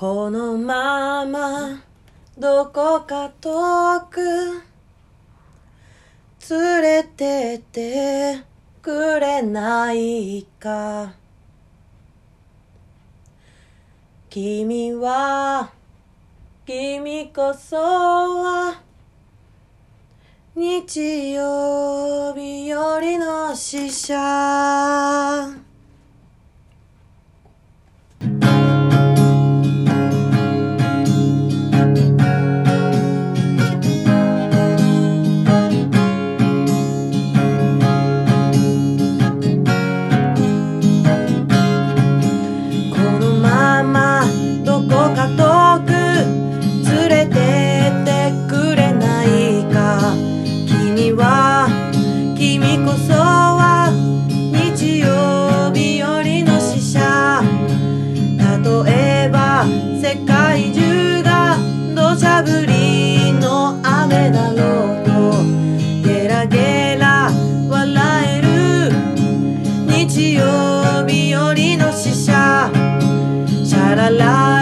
このままどこか遠く連れてってくれないか。君は君こそは日曜日よりの死者。ゲラ笑える。日曜日よりの死者。シャララ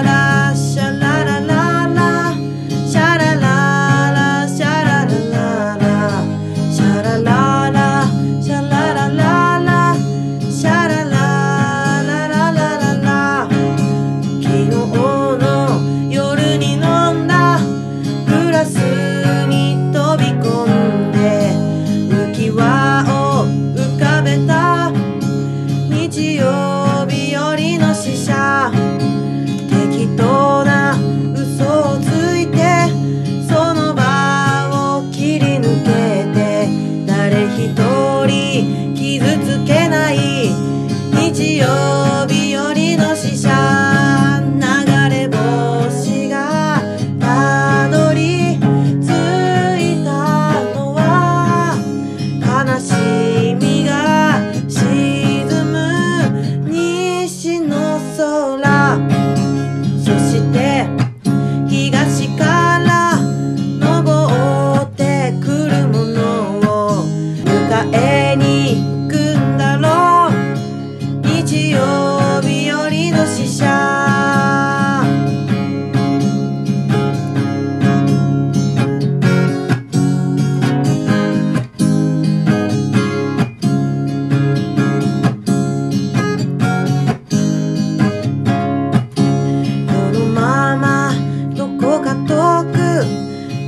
曜日よりの死者流れ星がたどり着いたのは悲しみが沈む西の空そして東からのぼってくるものを迎え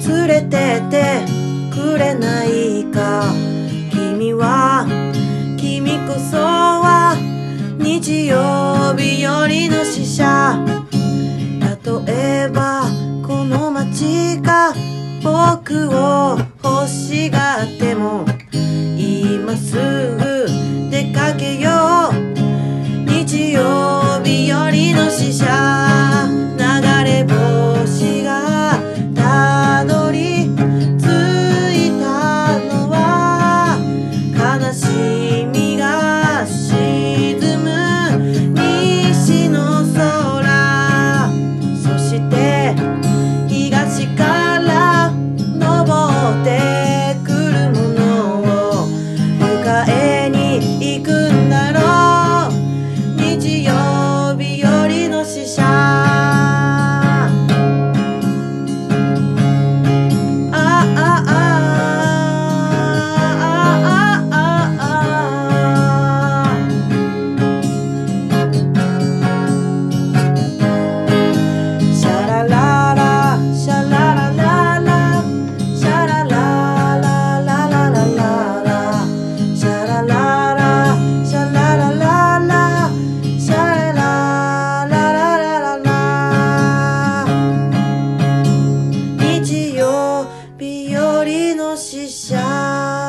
連れてってくれないか君は君こそは日曜日よりの死者例えばこの街が僕をりの使者。